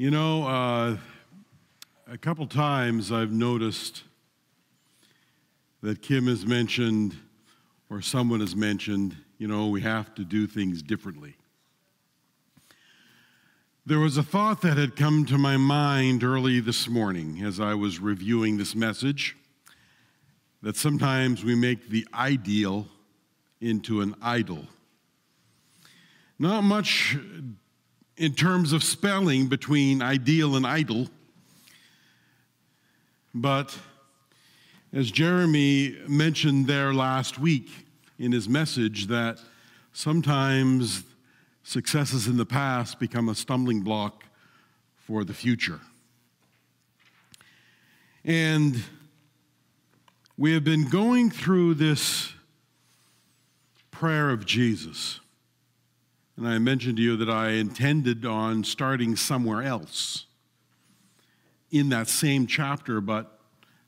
You know, uh, a couple times I've noticed that Kim has mentioned, or someone has mentioned, you know, we have to do things differently. There was a thought that had come to my mind early this morning as I was reviewing this message that sometimes we make the ideal into an idol. Not much in terms of spelling between ideal and idol, but as Jeremy mentioned there last week in his message, that sometimes successes in the past become a stumbling block for the future. And we have been going through this prayer of Jesus. And I mentioned to you that I intended on starting somewhere else in that same chapter, but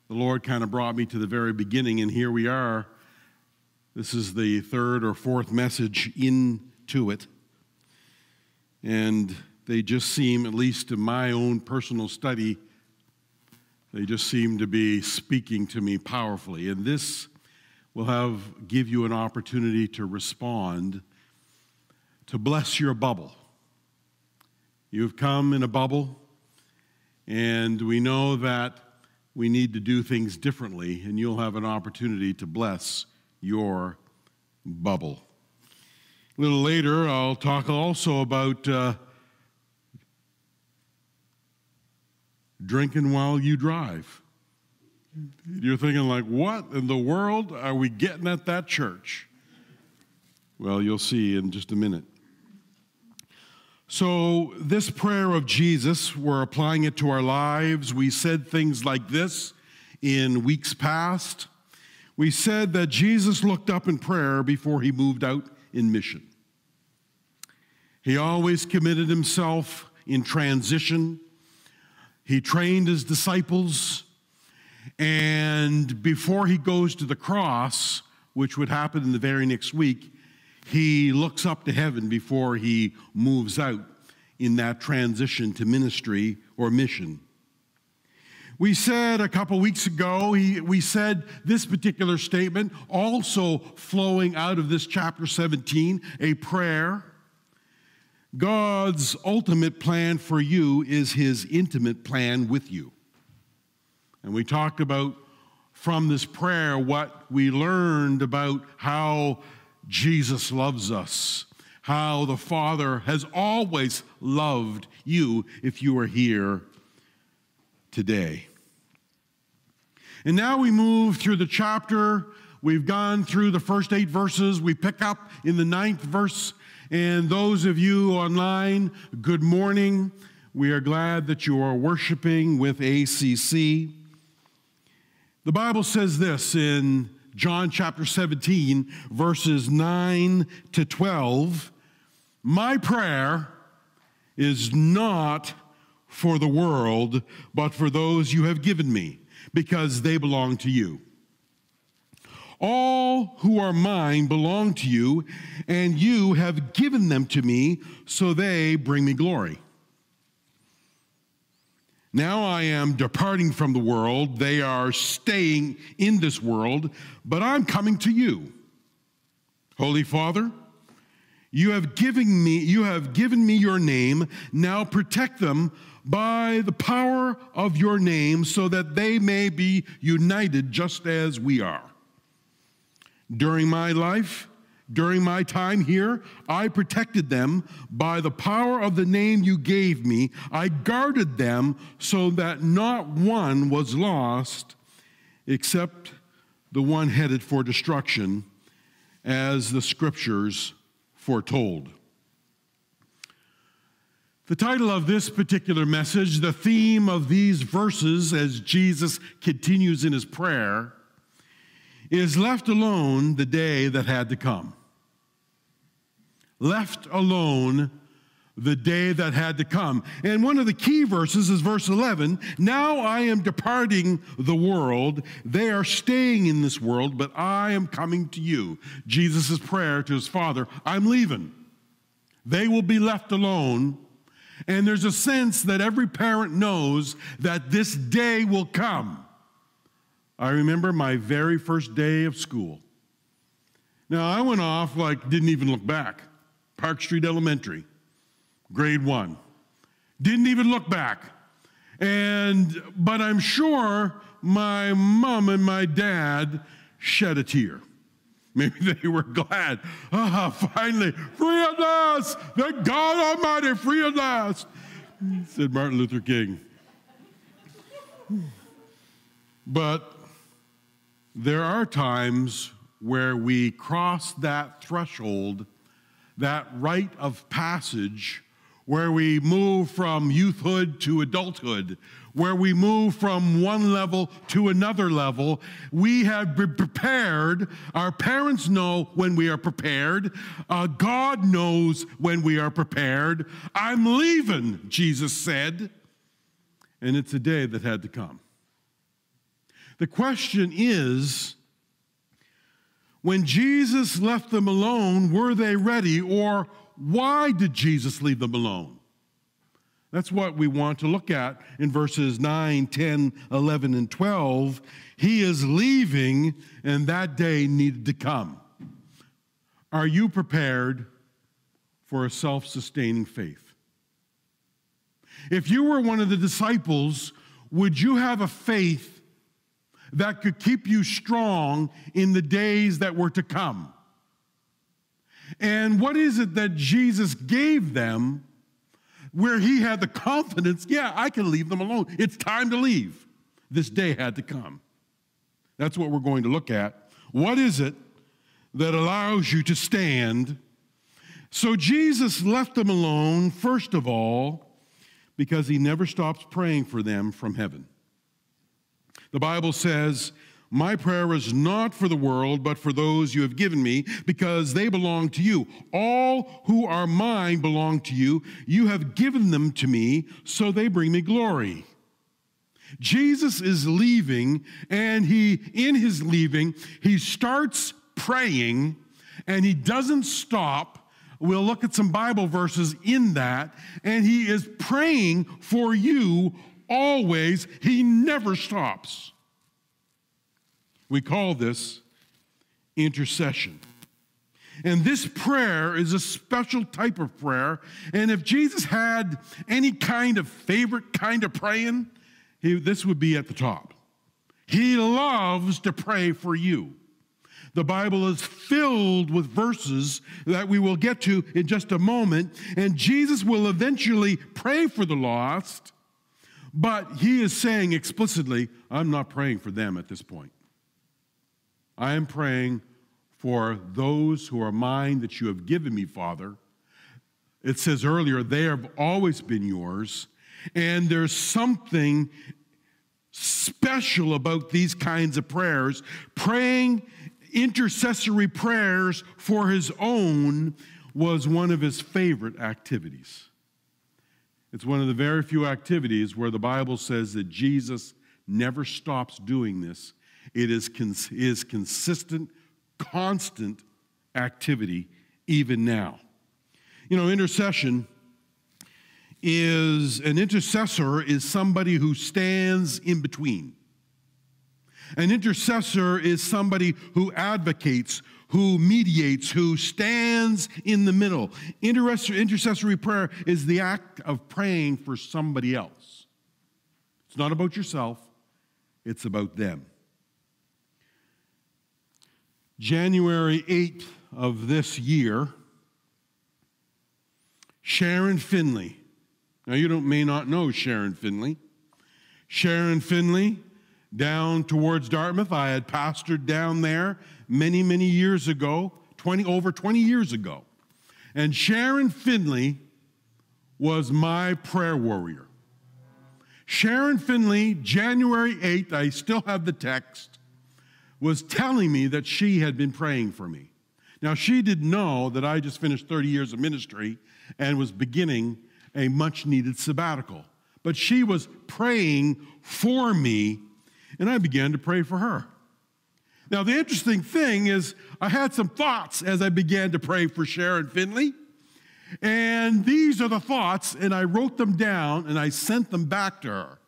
the Lord kind of brought me to the very beginning, and here we are. This is the third or fourth message into it. And they just seem, at least to my own personal study, they just seem to be speaking to me powerfully. And this will have give you an opportunity to respond, to bless your bubble. You've come in a bubble, and we know that we need to do things differently, and you'll have an opportunity to bless your bubble. A little later, I'll talk also about uh, drinking while you drive. You're thinking, like, what in the world are we getting at that church? Well, you'll see in just a minute. So, this prayer of Jesus, we're applying it to our lives. We said things like this in weeks past. We said that Jesus looked up in prayer before he moved out in mission. He always committed himself in transition. He trained his disciples. And before he goes to the cross, which would happen in the very next week, he looks up to heaven before he moves out in that transition to ministry or mission. We said a couple weeks ago, he, we said this particular statement, also flowing out of this chapter 17, a prayer. God's ultimate plan for you is his intimate plan with you. And we talked about from this prayer what we learned about how Jesus loves us, how the Father has always loved you if you are here today. And now we move through the chapter. We've gone through the first eight verses. We pick up in the ninth verse. And those of you online, good morning. We are glad that you are worshiping with ACC. The Bible says this in John chapter 17, verses 9 to 12 My prayer is not for the world, but for those you have given me, because they belong to you. All who are mine belong to you, and you have given them to me, so they bring me glory. Now I am departing from the world. They are staying in this world, but I'm coming to you. Holy Father, you have given me you have given me your name. Now protect them by the power of your name so that they may be united just as we are. During my life, during my time here, I protected them by the power of the name you gave me. I guarded them so that not one was lost except the one headed for destruction, as the scriptures foretold. The title of this particular message, the theme of these verses as Jesus continues in his prayer, is left alone the day that had to come left alone the day that had to come. And one of the key verses is verse 11 Now I am departing the world. They are staying in this world, but I am coming to you. Jesus' prayer to his Father I'm leaving. They will be left alone, And there's a sense that every parent knows that this day will come. I remember my very first day of school. Now, I went off like didn't even look back. Park Street Elementary, grade one. Didn't even look back. And, but I'm sure my mom and my dad shed a tear. Maybe they were glad. Ah, finally, free at last! The God Almighty, free at last, said Martin Luther King. But there are times where we cross that threshold, that rite of passage, where we move from youthhood to adulthood, where we move from one level to another level. We have been prepared. Our parents know when we are prepared. Uh, God knows when we are prepared. I'm leaving, Jesus said. And it's a day that had to come. The question is when Jesus left them alone, were they ready or why did Jesus leave them alone? That's what we want to look at in verses 9, 10, 11, and 12. He is leaving, and that day needed to come. Are you prepared for a self sustaining faith? If you were one of the disciples, would you have a faith that could keep you strong in the days that were to come? And what is it that Jesus gave them where he had the confidence yeah, I can leave them alone. It's time to leave. This day had to come. That's what we're going to look at. What is it that allows you to stand? So Jesus left them alone, first of all, because he never stops praying for them from heaven. The Bible says, my prayer is not for the world, but for those you have given me, because they belong to you. All who are mine belong to you. You have given them to me, so they bring me glory. Jesus is leaving, and he, in his leaving, he starts praying, and he doesn't stop. We'll look at some Bible verses in that, and he is praying for you always. He never stops. We call this intercession. And this prayer is a special type of prayer. And if Jesus had any kind of favorite kind of praying, he, this would be at the top. He loves to pray for you. The Bible is filled with verses that we will get to in just a moment, and Jesus will eventually pray for the lost, but he is saying explicitly, I'm not praying for them at this point. I am praying for those who are mine that you have given me, Father. It says earlier, they have always been yours. And there's something special about these kinds of prayers. Praying intercessory prayers for his own was one of his favorite activities. It's one of the very few activities where the Bible says that Jesus never stops doing this it is, cons- is consistent, constant activity even now. You know, intercession is an intercessor is somebody who stands in between. An intercessor is somebody who advocates, who mediates, who stands in the middle. Intercessory prayer is the act of praying for somebody else. It's not about yourself, it's about them. January 8th of this year, Sharon Finley. Now, you don't, may not know Sharon Finley. Sharon Finley, down towards Dartmouth. I had pastored down there many, many years ago, 20, over 20 years ago. And Sharon Finley was my prayer warrior. Sharon Finley, January 8th, I still have the text was telling me that she had been praying for me. Now, she didn't know that I just finished 30 years of ministry and was beginning a much needed sabbatical. But she was praying for me, and I began to pray for her. Now, the interesting thing is, I had some thoughts as I began to pray for Sharon Finley. And these are the thoughts, and I wrote them down and I sent them back to her.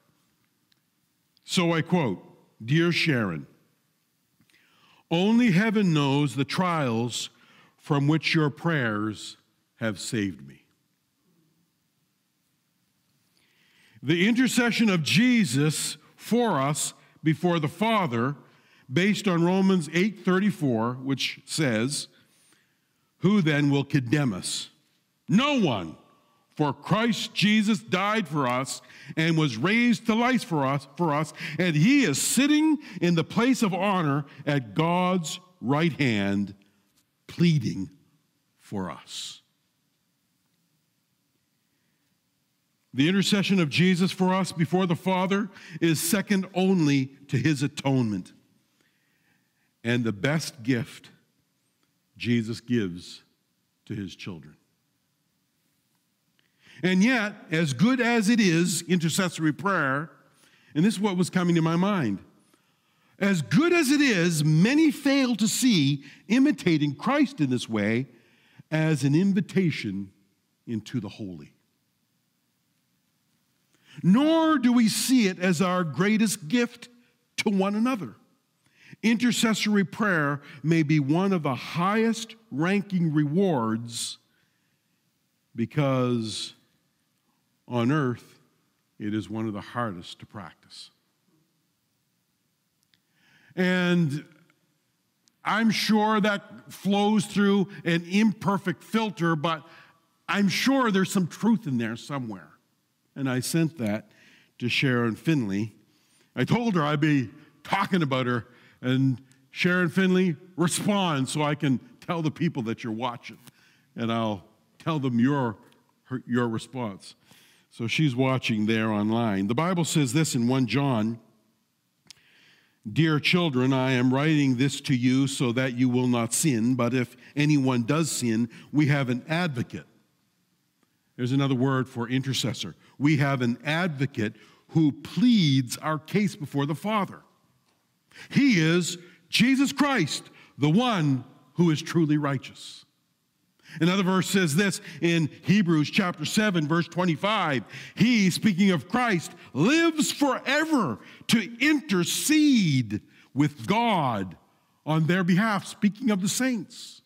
So I quote Dear Sharon, only heaven knows the trials from which your prayers have saved me. The intercession of Jesus for us before the Father based on Romans 8:34 which says who then will condemn us no one for Christ Jesus died for us and was raised to life for us for us and he is sitting in the place of honor at God's right hand pleading for us. The intercession of Jesus for us before the Father is second only to his atonement. And the best gift Jesus gives to his children. And yet, as good as it is, intercessory prayer, and this is what was coming to my mind. As good as it is, many fail to see imitating Christ in this way as an invitation into the holy. Nor do we see it as our greatest gift to one another. Intercessory prayer may be one of the highest ranking rewards because on earth, it is one of the hardest to practice. And I'm sure that flows through an imperfect filter, but I'm sure there's some truth in there somewhere. And I sent that to Sharon Finley. I told her I'd be talking about her, and Sharon Finley, respond so I can tell the people that you're watching, and I'll tell them your, your response. So she's watching there online. The Bible says this in 1 John Dear children, I am writing this to you so that you will not sin, but if anyone does sin, we have an advocate. There's another word for intercessor. We have an advocate who pleads our case before the Father. He is Jesus Christ, the one who is truly righteous. Another verse says this in Hebrews chapter 7, verse 25. He, speaking of Christ, lives forever to intercede with God on their behalf, speaking of the saints.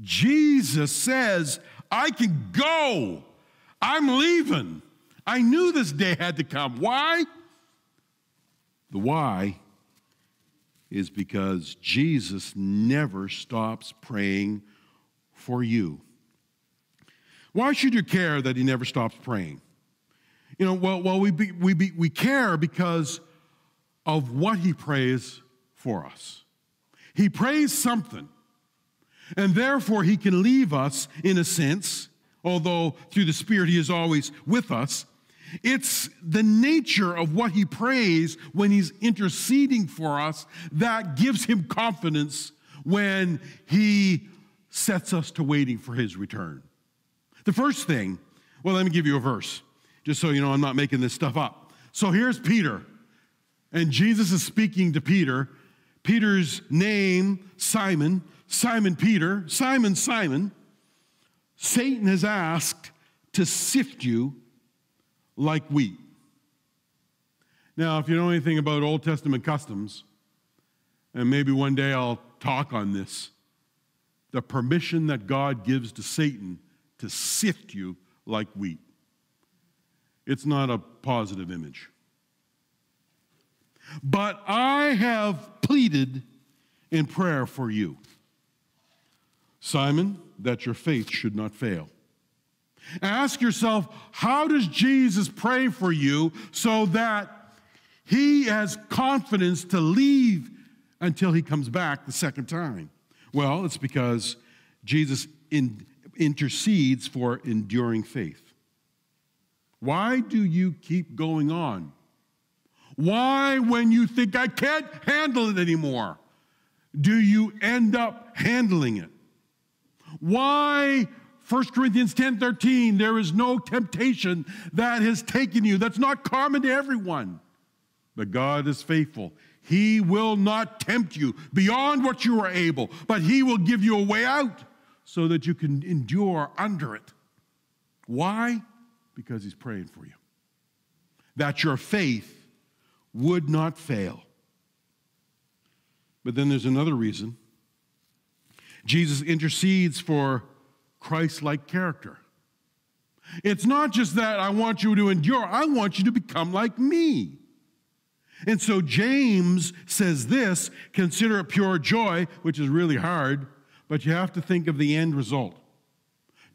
Jesus says, I can go. I'm leaving. I knew this day had to come. Why? The why is because Jesus never stops praying for you. Why should you care that he never stops praying? You know, well, well we, be, we, be, we care because of what he prays for us. He prays something, and therefore he can leave us in a sense, although through the Spirit he is always with us. It's the nature of what he prays when he's interceding for us that gives him confidence when he sets us to waiting for his return. The first thing, well, let me give you a verse, just so you know I'm not making this stuff up. So here's Peter, and Jesus is speaking to Peter. Peter's name, Simon, Simon Peter, Simon, Simon. Satan has asked to sift you like wheat. Now, if you know anything about Old Testament customs, and maybe one day I'll talk on this, the permission that God gives to Satan to sift you like wheat. It's not a positive image. But I have pleaded in prayer for you, Simon, that your faith should not fail. Ask yourself, how does Jesus pray for you so that he has confidence to leave until he comes back the second time? Well, it's because Jesus in, intercedes for enduring faith. Why do you keep going on? Why, when you think I can't handle it anymore, do you end up handling it? Why 1 Corinthians 10 13, there is no temptation that has taken you. That's not common to everyone. But God is faithful. He will not tempt you beyond what you are able, but He will give you a way out so that you can endure under it. Why? Because he's praying for you. That your faith would not fail. But then there's another reason. Jesus intercedes for Christ like character. It's not just that I want you to endure, I want you to become like me. And so James says this consider it pure joy, which is really hard, but you have to think of the end result.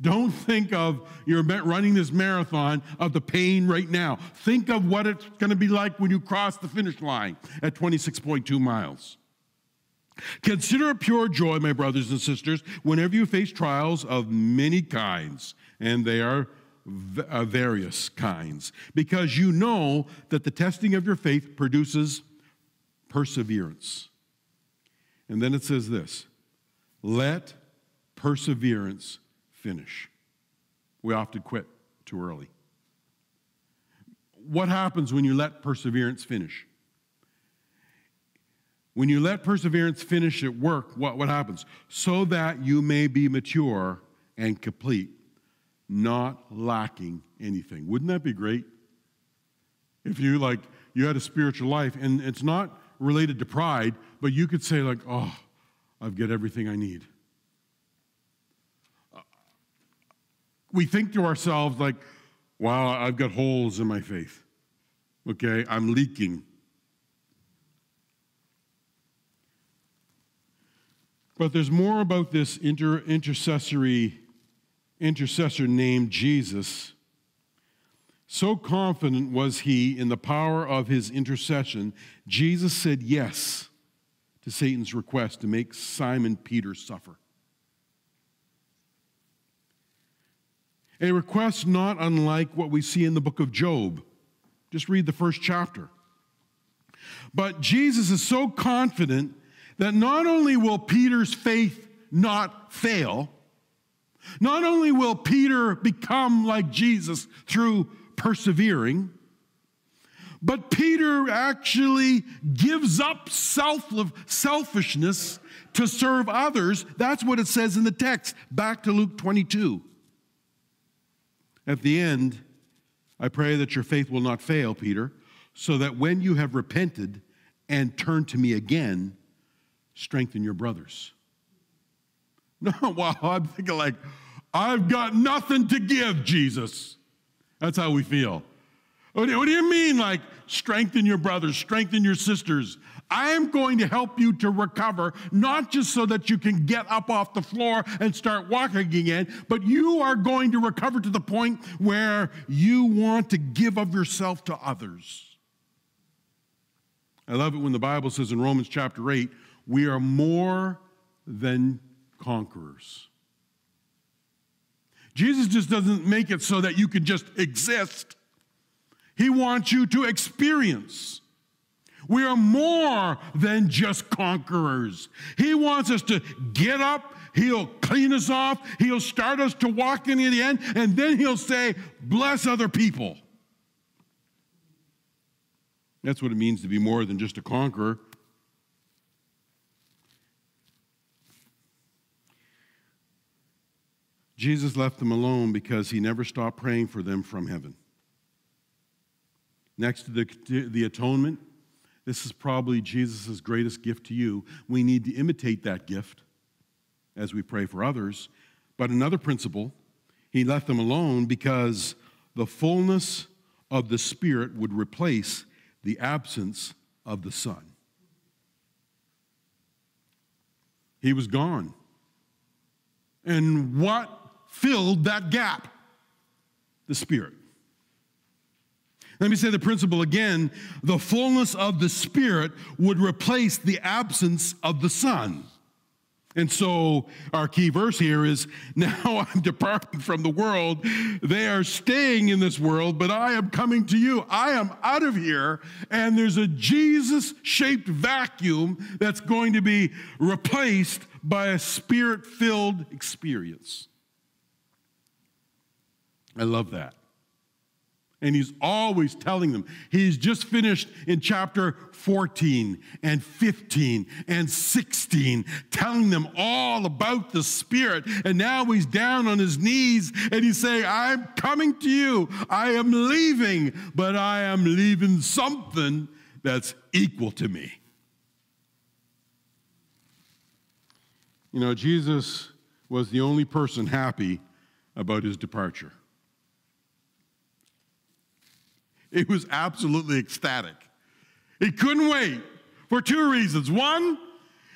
Don't think of you're running this marathon of the pain right now. Think of what it's going to be like when you cross the finish line at 26.2 miles. Consider it pure joy, my brothers and sisters, whenever you face trials of many kinds, and they are uh, various kinds, because you know that the testing of your faith produces perseverance. And then it says this let perseverance finish. We often quit too early. What happens when you let perseverance finish? When you let perseverance finish at work, what, what happens? So that you may be mature and complete, not lacking anything. Wouldn't that be great? If you like you had a spiritual life and it's not related to pride, but you could say like, "Oh, I've got everything I need." Uh, we think to ourselves like, "Wow, I've got holes in my faith." Okay, I'm leaking. But there's more about this inter- intercessory intercessor named Jesus. So confident was he in the power of his intercession, Jesus said yes to Satan's request to make Simon Peter suffer. A request not unlike what we see in the book of Job. Just read the first chapter. But Jesus is so confident that not only will Peter's faith not fail, not only will Peter become like Jesus through persevering, but Peter actually gives up self- selfishness to serve others. That's what it says in the text. Back to Luke 22. At the end, I pray that your faith will not fail, Peter, so that when you have repented and turned to me again, strengthen your brothers. No, well, I'm thinking like, I've got nothing to give, Jesus. That's how we feel. What do you mean, like, strengthen your brothers, strengthen your sisters? I am going to help you to recover, not just so that you can get up off the floor and start walking again, but you are going to recover to the point where you want to give of yourself to others. I love it when the Bible says in Romans chapter 8, we are more than conquerors. Jesus just doesn't make it so that you can just exist. He wants you to experience. We are more than just conquerors. He wants us to get up, He'll clean us off, He'll start us to walk in the end, and then He'll say, Bless other people. That's what it means to be more than just a conqueror. Jesus left them alone because he never stopped praying for them from heaven. Next to the, the atonement, this is probably Jesus' greatest gift to you. We need to imitate that gift as we pray for others. But another principle, he left them alone because the fullness of the Spirit would replace the absence of the Son. He was gone. And what filled that gap the Spirit. Let me say the principle again the fullness of the Spirit would replace the absence of the Son. And so, our key verse here is Now I'm departing from the world. They are staying in this world, but I am coming to you. I am out of here, and there's a Jesus shaped vacuum that's going to be replaced by a spirit filled experience. I love that. And he's always telling them. He's just finished in chapter 14 and 15 and 16, telling them all about the Spirit. And now he's down on his knees and he's saying, I'm coming to you. I am leaving, but I am leaving something that's equal to me. You know, Jesus was the only person happy about his departure. He was absolutely ecstatic. He couldn't wait for two reasons. One,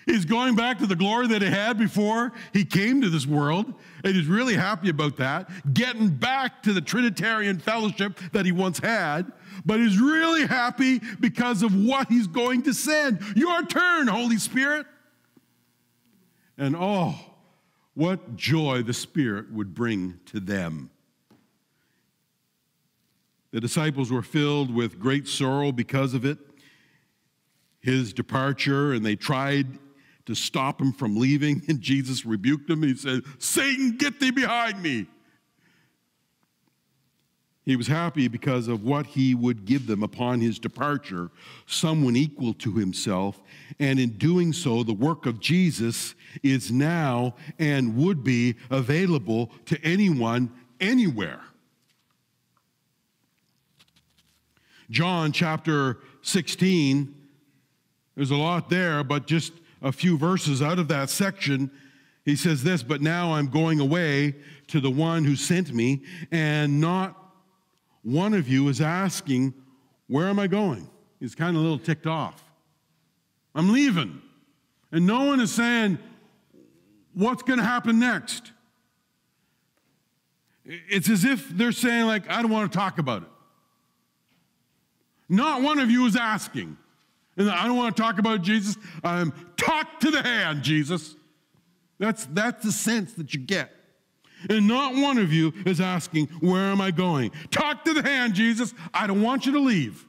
he's going back to the glory that he had before he came to this world, and he's really happy about that, getting back to the Trinitarian fellowship that he once had. But he's really happy because of what he's going to send. Your turn, Holy Spirit. And oh, what joy the Spirit would bring to them. The disciples were filled with great sorrow because of it, his departure, and they tried to stop him from leaving. And Jesus rebuked them. He said, Satan, get thee behind me. He was happy because of what he would give them upon his departure, someone equal to himself. And in doing so, the work of Jesus is now and would be available to anyone, anywhere. John chapter 16. There's a lot there, but just a few verses out of that section. He says this, but now I'm going away to the one who sent me, and not one of you is asking, Where am I going? He's kind of a little ticked off. I'm leaving. And no one is saying, What's going to happen next? It's as if they're saying, like, I don't want to talk about it. Not one of you is asking. And I don't want to talk about Jesus. Um, talk to the hand, Jesus. That's, that's the sense that you get. And not one of you is asking, Where am I going? Talk to the hand, Jesus. I don't want you to leave.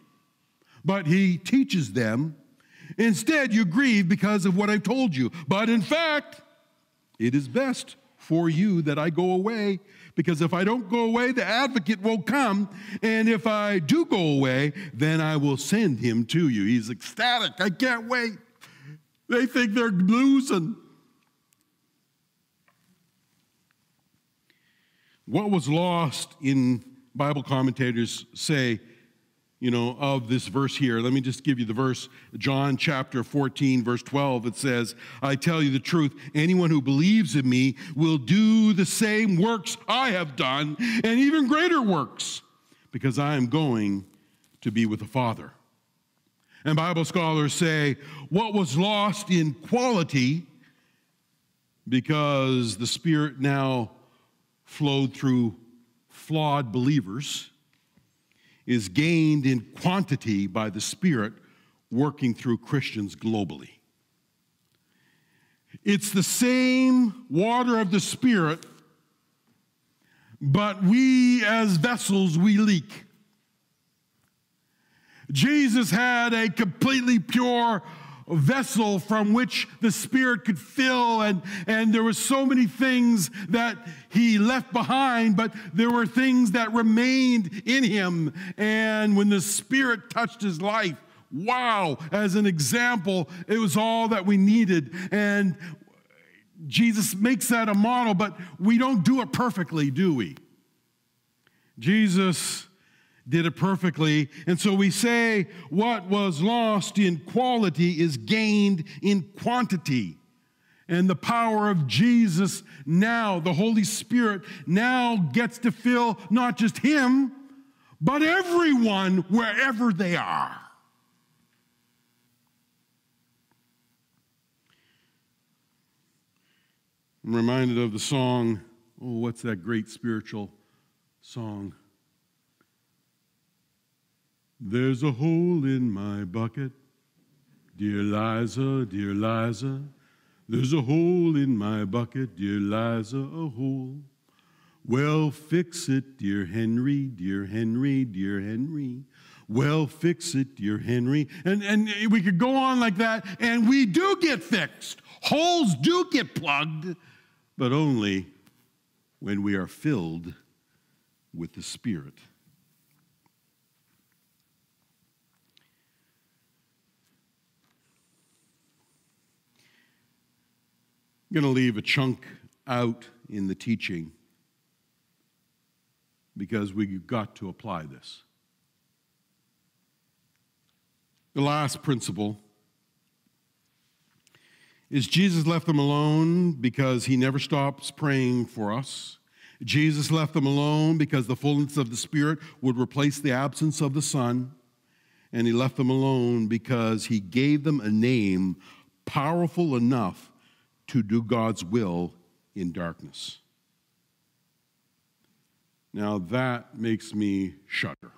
But he teaches them. Instead, you grieve because of what I've told you. But in fact, it is best for you that I go away because if I don't go away, the advocate won't come. And if I do go away, then I will send him to you. He's ecstatic. I can't wait. They think they're losing. What was lost in Bible commentators say you know, of this verse here. Let me just give you the verse, John chapter 14, verse 12. It says, I tell you the truth, anyone who believes in me will do the same works I have done, and even greater works, because I am going to be with the Father. And Bible scholars say, what was lost in quality, because the Spirit now flowed through flawed believers is gained in quantity by the Spirit working through Christians globally. It's the same water of the Spirit, but we as vessels, we leak. Jesus had a completely pure vessel from which the Spirit could fill. And, and there were so many things that he left behind, but there were things that remained in him. And when the Spirit touched his life, wow, as an example, it was all that we needed. And Jesus makes that a model, but we don't do it perfectly, do we? Jesus did it perfectly. And so we say what was lost in quality is gained in quantity. And the power of Jesus now, the Holy Spirit, now gets to fill not just him, but everyone wherever they are. I'm reminded of the song, oh, what's that great spiritual song? There's a hole in my bucket, dear Liza, dear Liza. There's a hole in my bucket, dear Liza, a hole. Well, fix it, dear Henry, dear Henry, dear Henry. Well, fix it, dear Henry. And, and we could go on like that, and we do get fixed. Holes do get plugged, but only when we are filled with the Spirit. Going to leave a chunk out in the teaching because we've got to apply this. The last principle is Jesus left them alone because he never stops praying for us. Jesus left them alone because the fullness of the Spirit would replace the absence of the Son. And he left them alone because he gave them a name powerful enough to do God's will in darkness. Now that makes me shudder.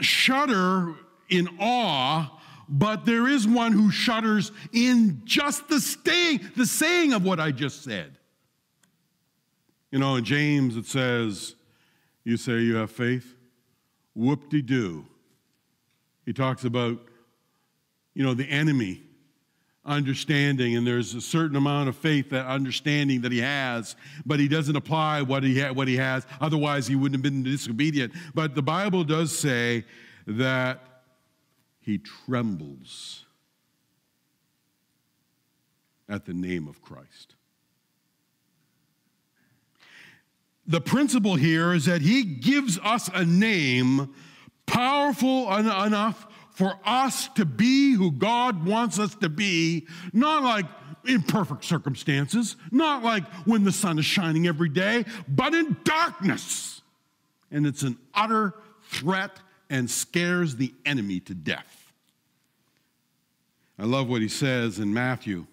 Shudder in awe, but there is one who shudders in just the staying, the saying of what I just said. You know, in James it says, You say you have faith? Whoop de doo. He talks about, you know, the enemy understanding, and there's a certain amount of faith, that understanding that he has, but he doesn't apply what he, ha- what he has. Otherwise, he wouldn't have been disobedient. But the Bible does say that he trembles at the name of Christ. The principle here is that he gives us a name powerful enough for us to be who God wants us to be, not like in perfect circumstances, not like when the sun is shining every day, but in darkness. And it's an utter threat and scares the enemy to death. I love what he says in Matthew.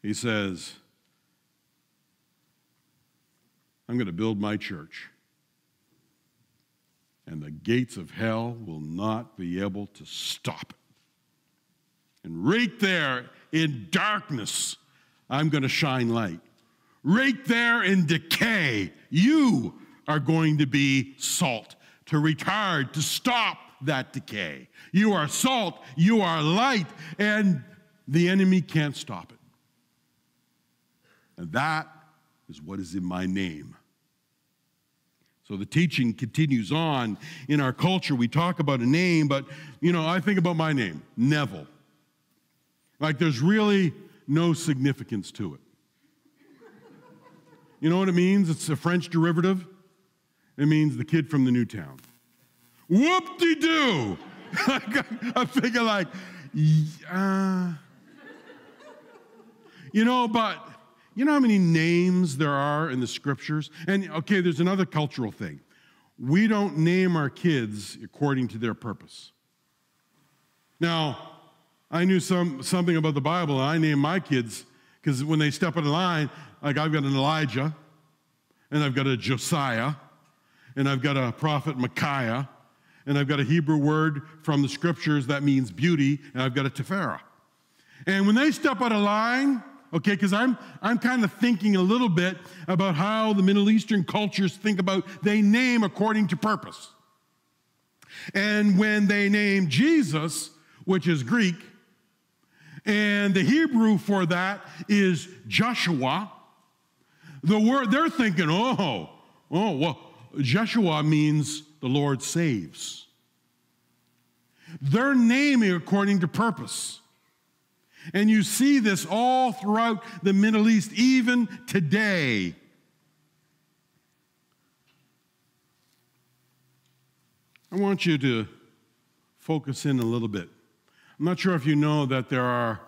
He says, I'm going to build my church and the gates of hell will not be able to stop it. And right there in darkness, I'm going to shine light. Right there in decay, you are going to be salt to retard, to stop that decay. You are salt, you are light, and the enemy can't stop it. And that is what is in my name. So the teaching continues on. In our culture, we talk about a name, but you know, I think about my name, Neville. Like there's really no significance to it. You know what it means? It's a French derivative. It means the kid from the new town. Whoop de doo! I figure like, uh, you know, but you know how many names there are in the scriptures? And okay, there's another cultural thing. We don't name our kids according to their purpose. Now, I knew some, something about the Bible, and I named my kids because when they step in line, like I've got an Elijah, and I've got a Josiah, and I've got a prophet Micaiah, and I've got a Hebrew word from the scriptures that means beauty, and I've got a Tefera. And when they step out of line, okay? Because I'm, I'm kind of thinking a little bit about how the Middle Eastern cultures think about, they name according to purpose. And when they name Jesus, which is Greek, and the Hebrew for that is Joshua, the word they're thinking, oh, oh, well, Joshua means the Lord saves. They're naming according to purpose. And you see this all throughout the Middle East, even today. I want you to focus in a little bit. I'm not sure if you know that there are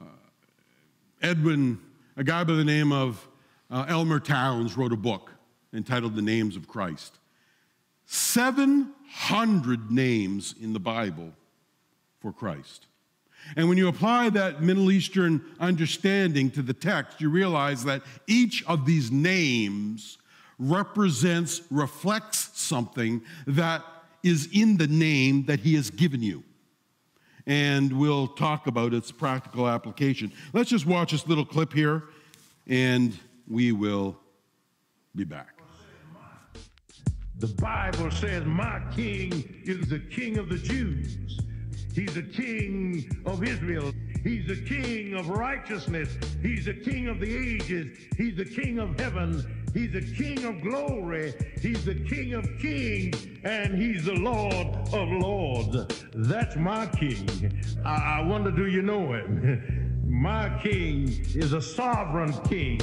uh, Edwin, a guy by the name of uh, Elmer Towns, wrote a book entitled The Names of Christ. 700 names in the Bible for Christ. And when you apply that Middle Eastern understanding to the text, you realize that each of these names represents, reflects something that is in the name that he has given you. And we'll talk about its practical application. Let's just watch this little clip here, and we will be back. The Bible says, My king is the king of the Jews. He's a king of Israel. He's a king of righteousness. He's a king of the ages. He's the king of heaven. He's a king of glory. He's the king of kings. And he's the Lord of lords. That's my king. I, I wonder, do you know him? My king is a sovereign king.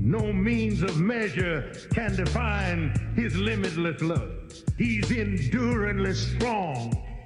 No means of measure can define his limitless love. He's enduringly strong.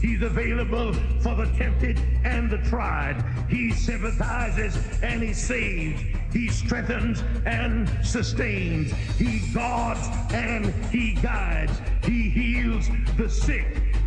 He's available for the tempted and the tried. He sympathizes and he saves. He strengthens and sustains. He guards and he guides. He heals the sick.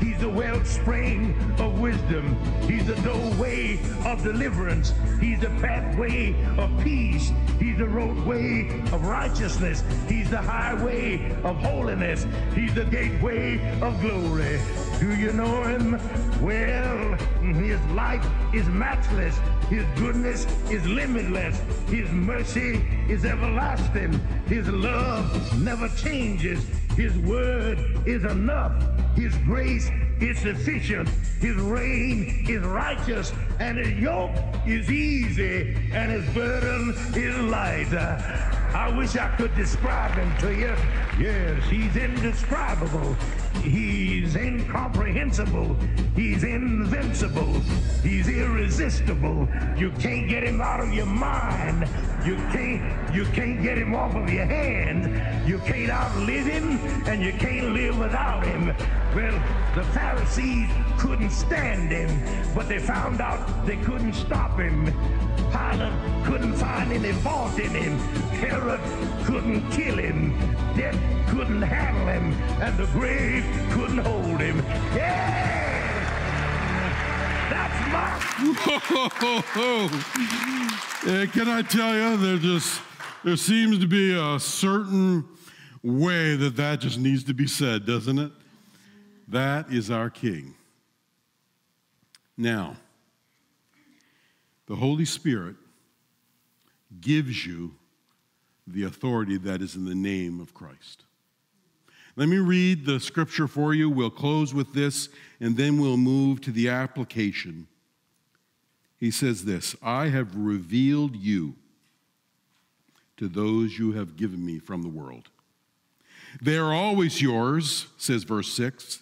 He's the wellspring of wisdom. He's the doorway of deliverance. He's the pathway of peace. He's the roadway of righteousness. He's the highway of holiness. He's the gateway of glory. Do you know him? Well, his life is matchless. His goodness is limitless. His mercy is everlasting. His love never changes. His word is enough. His grace is sufficient. His reign is righteous. And his yoke is easy. And his burden is light. I wish I could describe him to you. Yes, he's indescribable. He's incomprehensible. He's invincible. He's irresistible. You can't get him out of your mind. You can't you can't get him off of your hand. You can't outlive him and you can't live without him. Well, the Pharisees couldn't stand him, but they found out they couldn't stop him. Pilate couldn't find any fault in him. Herod couldn't kill him. Death couldn't handle him. And the grave couldn't hold him. Yeah! That's my... Uh, can I tell you, there just there seems to be a certain way that that just needs to be said, doesn't it? That is our King. Now, the Holy Spirit gives you the authority that is in the name of Christ. Let me read the scripture for you. We'll close with this and then we'll move to the application. He says this I have revealed you to those you have given me from the world. They are always yours, says verse 6.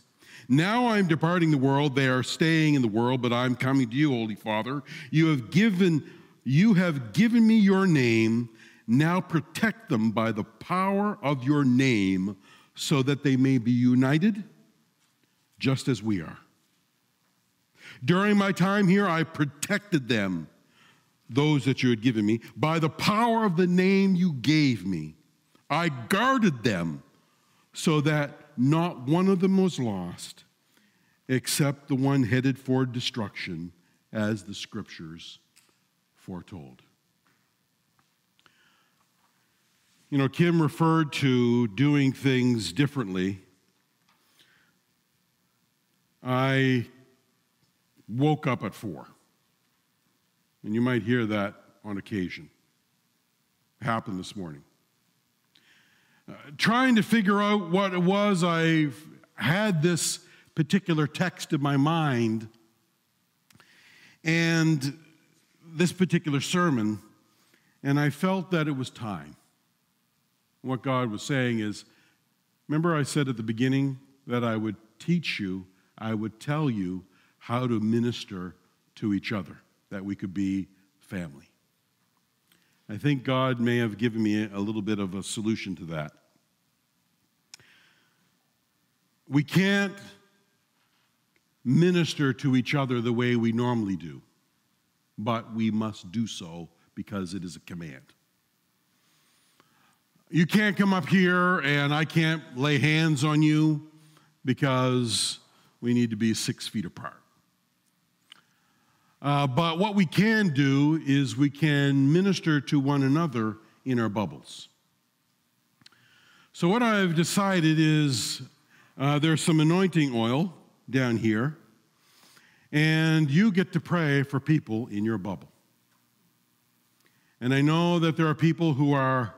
Now I'm departing the world. They are staying in the world, but I'm coming to you, Holy Father. You have given, you have given me your name. Now protect them by the power of your name so that they may be united just as we are. During my time here, I protected them, those that you had given me, by the power of the name you gave me. I guarded them so that not one of them was lost, except the one headed for destruction, as the scriptures foretold. You know, Kim referred to doing things differently. I woke up at four. And you might hear that on occasion. It happened this morning. Uh, trying to figure out what it was, I had this particular text in my mind and this particular sermon, and I felt that it was time. What God was saying is remember, I said at the beginning that I would teach you, I would tell you how to minister to each other, that we could be family. I think God may have given me a little bit of a solution to that. We can't minister to each other the way we normally do, but we must do so because it is a command. You can't come up here and I can't lay hands on you because we need to be six feet apart. Uh, but what we can do is we can minister to one another in our bubbles. So, what I've decided is uh, there's some anointing oil down here, and you get to pray for people in your bubble. And I know that there are people who are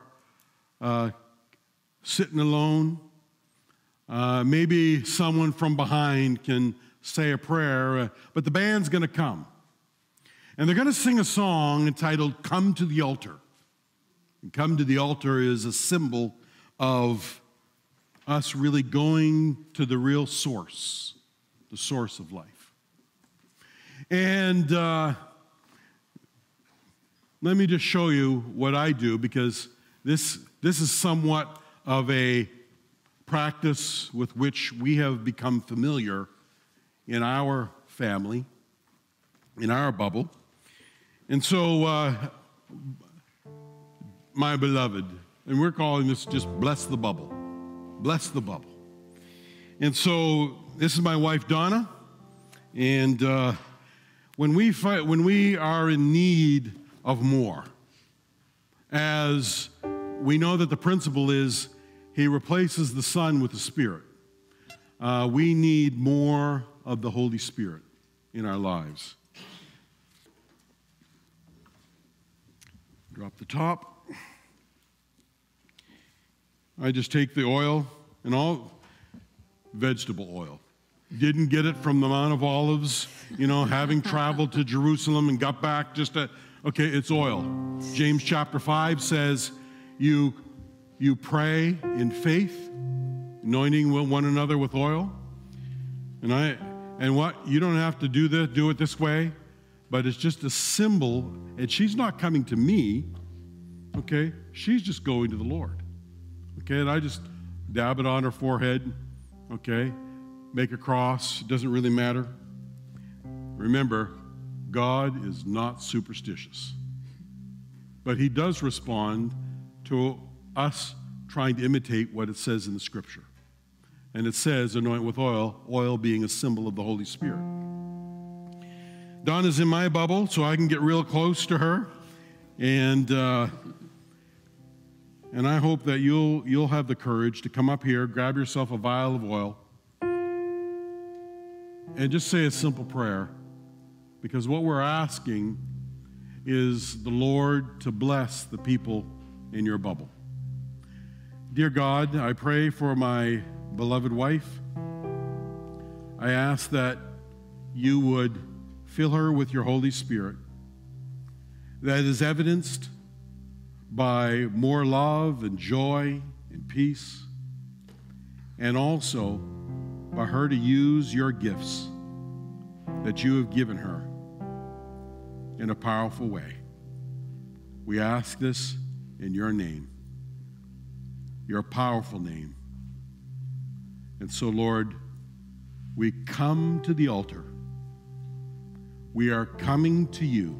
uh, sitting alone. Uh, maybe someone from behind can say a prayer, uh, but the band's going to come. And they're going to sing a song entitled Come to the Altar. And come to the altar is a symbol of us really going to the real source, the source of life. And uh, let me just show you what I do because this, this is somewhat of a practice with which we have become familiar in our family, in our bubble. And so, uh, my beloved, and we're calling this just bless the bubble. Bless the bubble. And so, this is my wife, Donna. And uh, when, we fight, when we are in need of more, as we know that the principle is he replaces the Son with the Spirit, uh, we need more of the Holy Spirit in our lives. Drop the top. I just take the oil and all vegetable oil. Didn't get it from the Mount of Olives, you know, having traveled to Jerusalem and got back just to, okay, it's oil. James chapter 5 says, you, you pray in faith, anointing one another with oil. And I, and what? You don't have to do this, do it this way but it's just a symbol. And she's not coming to me, okay? She's just going to the Lord, okay? And I just dab it on her forehead, okay? Make a cross, it doesn't really matter. Remember, God is not superstitious, but He does respond to us trying to imitate what it says in the scripture. And it says, anoint with oil, oil being a symbol of the Holy Spirit. Donna's in my bubble, so I can get real close to her. And, uh, and I hope that you'll, you'll have the courage to come up here, grab yourself a vial of oil, and just say a simple prayer. Because what we're asking is the Lord to bless the people in your bubble. Dear God, I pray for my beloved wife. I ask that you would Fill her with your Holy Spirit. That is evidenced by more love and joy and peace, and also by her to use your gifts that you have given her in a powerful way. We ask this in your name, your powerful name. And so, Lord, we come to the altar we are coming to you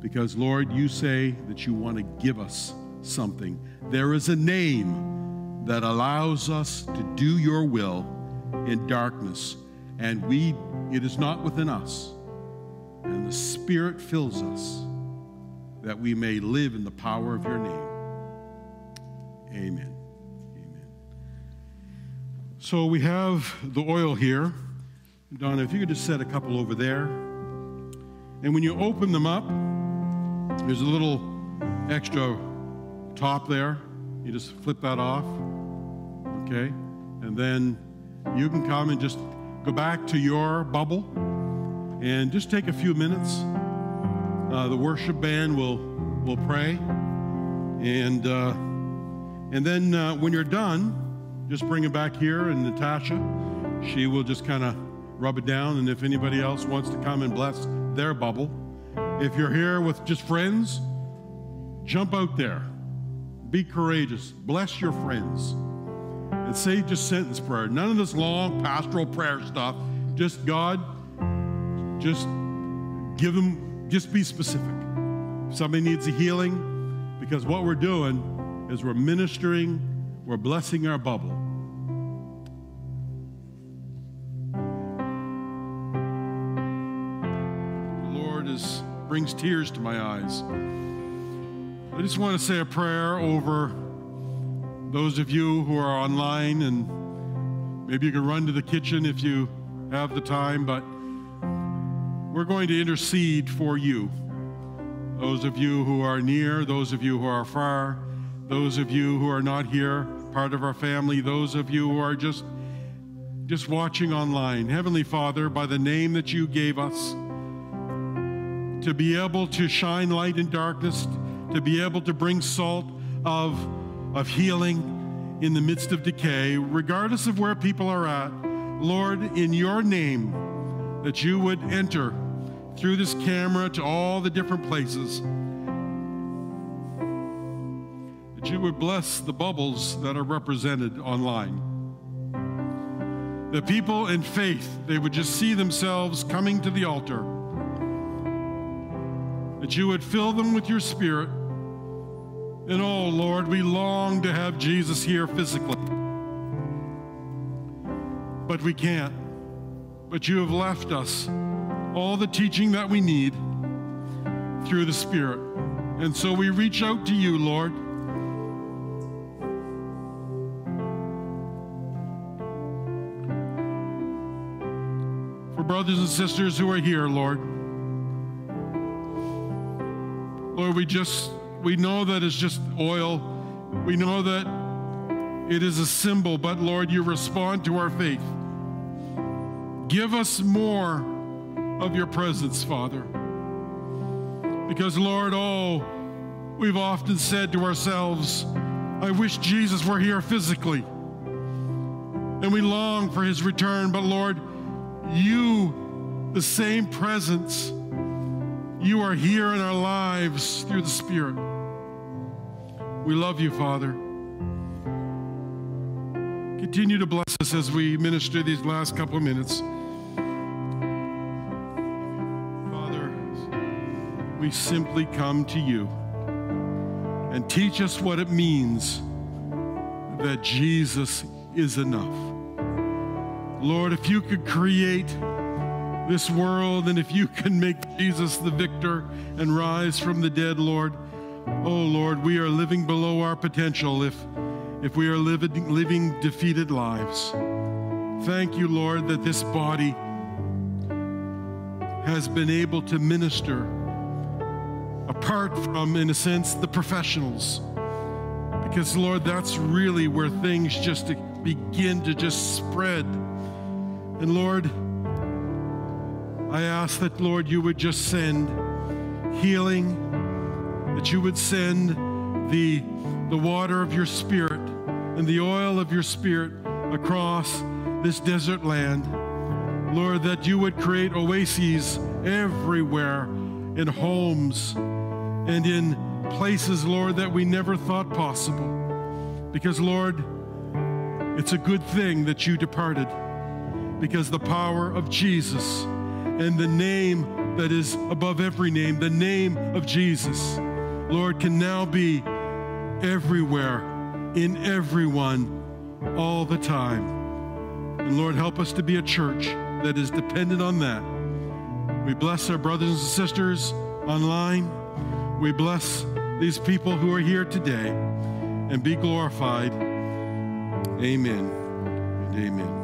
because, Lord, you say that you want to give us something. There is a name that allows us to do your will in darkness, and we it is not within us. And the Spirit fills us that we may live in the power of your name. Amen. Amen. So we have the oil here. Donna, if you could just set a couple over there. And when you open them up, there's a little extra top there. You just flip that off. Okay? And then you can come and just go back to your bubble and just take a few minutes. Uh, the worship band will, will pray. And, uh, and then uh, when you're done, just bring it back here, and Natasha, she will just kind of rub it down. And if anybody else wants to come and bless their bubble, if you're here with just friends, jump out there. Be courageous. Bless your friends. And say just sentence prayer. None of this long pastoral prayer stuff. Just God, just give them, just be specific. If somebody needs a healing, because what we're doing is we're ministering, we're blessing our bubble. The Lord is brings tears to my eyes. I just want to say a prayer over those of you who are online, and maybe you can run to the kitchen if you have the time, but we're going to intercede for you. Those of you who are near, those of you who are far, those of you who are not here, part of our family, those of you who are just just watching online. Heavenly Father, by the name that you gave us, to be able to shine light in darkness, to be able to bring salt of, of healing in the midst of decay, regardless of where people are at. Lord, in your name, that you would enter through this camera to all the different places, that you would bless the bubbles that are represented online. The people in faith, they would just see themselves coming to the altar that you would fill them with your spirit. And oh, Lord, we long to have Jesus here physically. But we can't. But you have left us all the teaching that we need through the Spirit. And so we reach out to you, Lord. For brothers and sisters who are here, Lord. Lord, we just, we know that it's just oil. We know that it is a symbol, but Lord, you respond to our faith. Give us more of your presence, Father. Because, Lord, oh, we've often said to ourselves, I wish Jesus were here physically. And we long for his return, but Lord, you, the same presence, you are here in our lives through the Spirit. We love you, Father. Continue to bless us as we minister these last couple of minutes. We simply come to you and teach us what it means that Jesus is enough. Lord, if you could create this world, and if you can make Jesus the victor and rise from the dead, Lord, oh Lord, we are living below our potential if, if we are living, living defeated lives. Thank you, Lord, that this body has been able to minister apart from, in a sense, the professionals. Because, Lord, that's really where things just begin to just spread. And, Lord, I ask that, Lord, you would just send healing, that you would send the, the water of your spirit and the oil of your spirit across this desert land. Lord, that you would create oases everywhere in homes and in places, Lord, that we never thought possible. Because, Lord, it's a good thing that you departed because the power of Jesus and the name that is above every name, the name of Jesus, Lord, can now be everywhere, in everyone, all the time. And Lord, help us to be a church that is dependent on that. We bless our brothers and sisters online. We bless these people who are here today and be glorified. Amen and amen.